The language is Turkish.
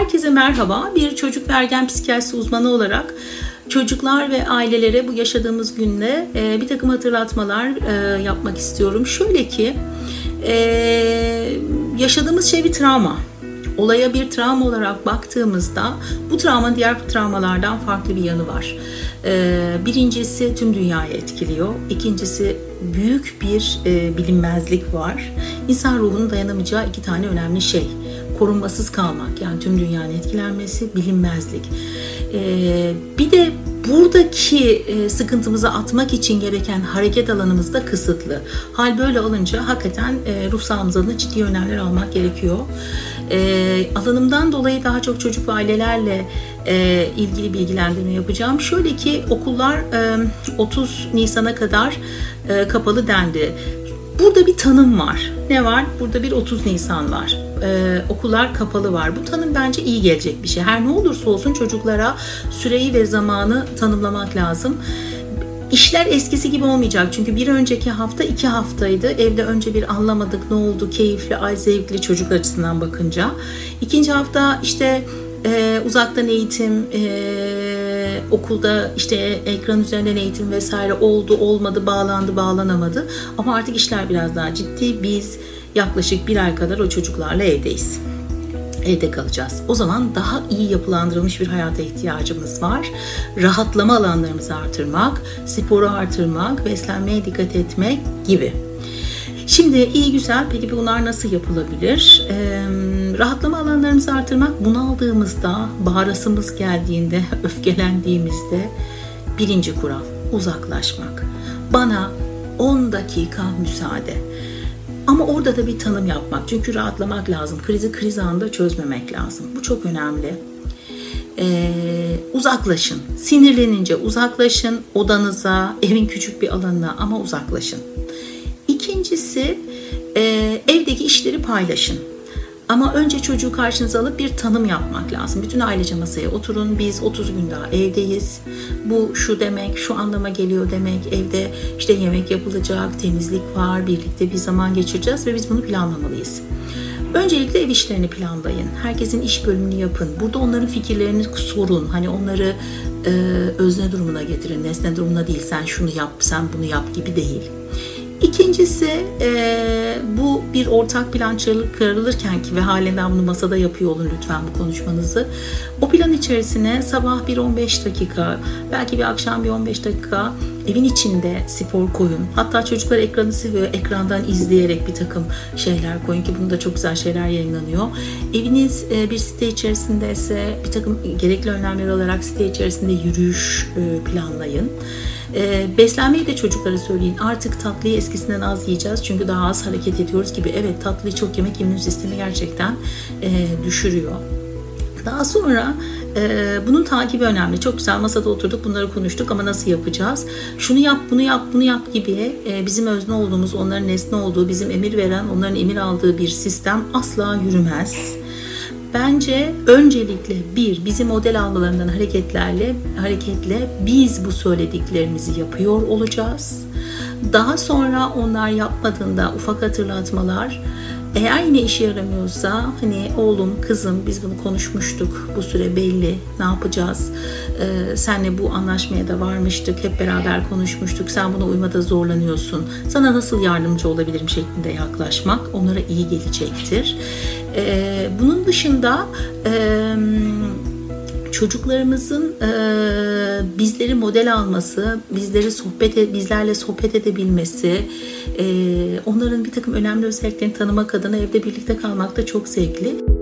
Herkese merhaba. Bir çocuk ve ergen psikiyatrisi uzmanı olarak çocuklar ve ailelere bu yaşadığımız günde e, bir takım hatırlatmalar e, yapmak istiyorum. Şöyle ki e, yaşadığımız şey bir travma. Olaya bir travma olarak baktığımızda bu travma diğer travmalardan farklı bir yanı var. Birincisi tüm dünyayı etkiliyor. İkincisi büyük bir bilinmezlik var. İnsan ruhunun dayanamayacağı iki tane önemli şey korunmasız kalmak yani tüm dünyanın etkilenmesi, bilinmezlik. Ee, bir de buradaki e, sıkıntımızı atmak için gereken hareket alanımız da kısıtlı. Hal böyle olunca hakikaten e, ruh sağlığımıza da ciddi önlemler almak gerekiyor. E, alanımdan dolayı daha çok çocuk ve ailelerle e, ilgili bilgilendirme yapacağım. Şöyle ki okullar e, 30 Nisan'a kadar e, kapalı dendi. Burada bir tanım var. Ne var? Burada bir 30 Nisan var. Ee, okullar kapalı var. Bu tanım bence iyi gelecek bir şey. Her ne olursa olsun çocuklara süreyi ve zamanı tanımlamak lazım. İşler eskisi gibi olmayacak çünkü bir önceki hafta iki haftaydı. Evde önce bir anlamadık ne oldu keyifli, ay zevkli çocuk açısından bakınca. İkinci hafta işte e, uzaktan eğitim, e, okulda işte ekran üzerinden eğitim vesaire oldu, olmadı, bağlandı, bağlanamadı. Ama artık işler biraz daha ciddi. Biz yaklaşık bir ay kadar o çocuklarla evdeyiz. Evde kalacağız. O zaman daha iyi yapılandırılmış bir hayata ihtiyacımız var. Rahatlama alanlarımızı artırmak, sporu artırmak, beslenmeye dikkat etmek gibi. Şimdi iyi güzel peki bunlar nasıl yapılabilir? Ee, rahatlama alanlarımızı artırmak bunaldığımızda, bağırasımız geldiğinde, öfkelendiğimizde birinci kural uzaklaşmak. Bana 10 dakika müsaade. Ama orada da bir tanım yapmak. Çünkü rahatlamak lazım. Krizi kriz anında çözmemek lazım. Bu çok önemli. Ee, uzaklaşın. Sinirlenince uzaklaşın odanıza, evin küçük bir alanına ama uzaklaşın. İkincisi e, evdeki işleri paylaşın. Ama önce çocuğu karşınıza alıp bir tanım yapmak lazım. Bütün ailece masaya oturun. Biz 30 gün daha evdeyiz. Bu şu demek, şu anlama geliyor demek. Evde işte yemek yapılacak, temizlik var, birlikte bir zaman geçireceğiz ve biz bunu planlamalıyız. Öncelikle ev işlerini planlayın. Herkesin iş bölümünü yapın. Burada onların fikirlerini sorun. Hani onları e, özne durumuna getirin. Nesne durumuna değil. Sen şunu yap, sen bunu yap gibi değil. İkincisi e, bu bir ortak plan kırılırken ki ve halinden bunu masada yapıyor olun lütfen bu konuşmanızı. O plan içerisine sabah bir 15 dakika belki bir akşam bir 15 dakika evin içinde spor koyun. Hatta çocuklar ekranı seviyor. Ekrandan izleyerek bir takım şeyler koyun ki bunda çok güzel şeyler yayınlanıyor. Eviniz e, bir site içerisindeyse bir takım gerekli önlemler alarak site içerisinde yürüyüş e, planlayın. E, beslenmeyi de çocuklara söyleyin. Artık tatlıyı eskisinden az yiyeceğiz çünkü daha az hareket ediyoruz gibi. Evet tatlıyı çok yemek immün sistemi gerçekten e, düşürüyor. Daha sonra e, bunun takibi önemli. Çok güzel masada oturduk bunları konuştuk ama nasıl yapacağız? Şunu yap, bunu yap, bunu yap gibi e, bizim özne olduğumuz, onların nesne olduğu, bizim emir veren, onların emir aldığı bir sistem asla yürümez. Bence öncelikle bir bizim model almalarından hareketlerle hareketle biz bu söylediklerimizi yapıyor olacağız. Daha sonra onlar yapmadığında ufak hatırlatmalar eğer yine işe yaramıyorsa hani oğlum kızım biz bunu konuşmuştuk bu süre belli ne yapacağız ee, senle bu anlaşmaya da varmıştık hep beraber konuşmuştuk sen buna uymada zorlanıyorsun sana nasıl yardımcı olabilirim şeklinde yaklaşmak onlara iyi gelecektir. Ee, bunun dışında e, çocuklarımızın e, bizleri model alması, bizleri sohbet e, bizlerle sohbet edebilmesi, e, onların bir takım önemli özelliklerini tanımak adına evde birlikte kalmak da çok zevkli.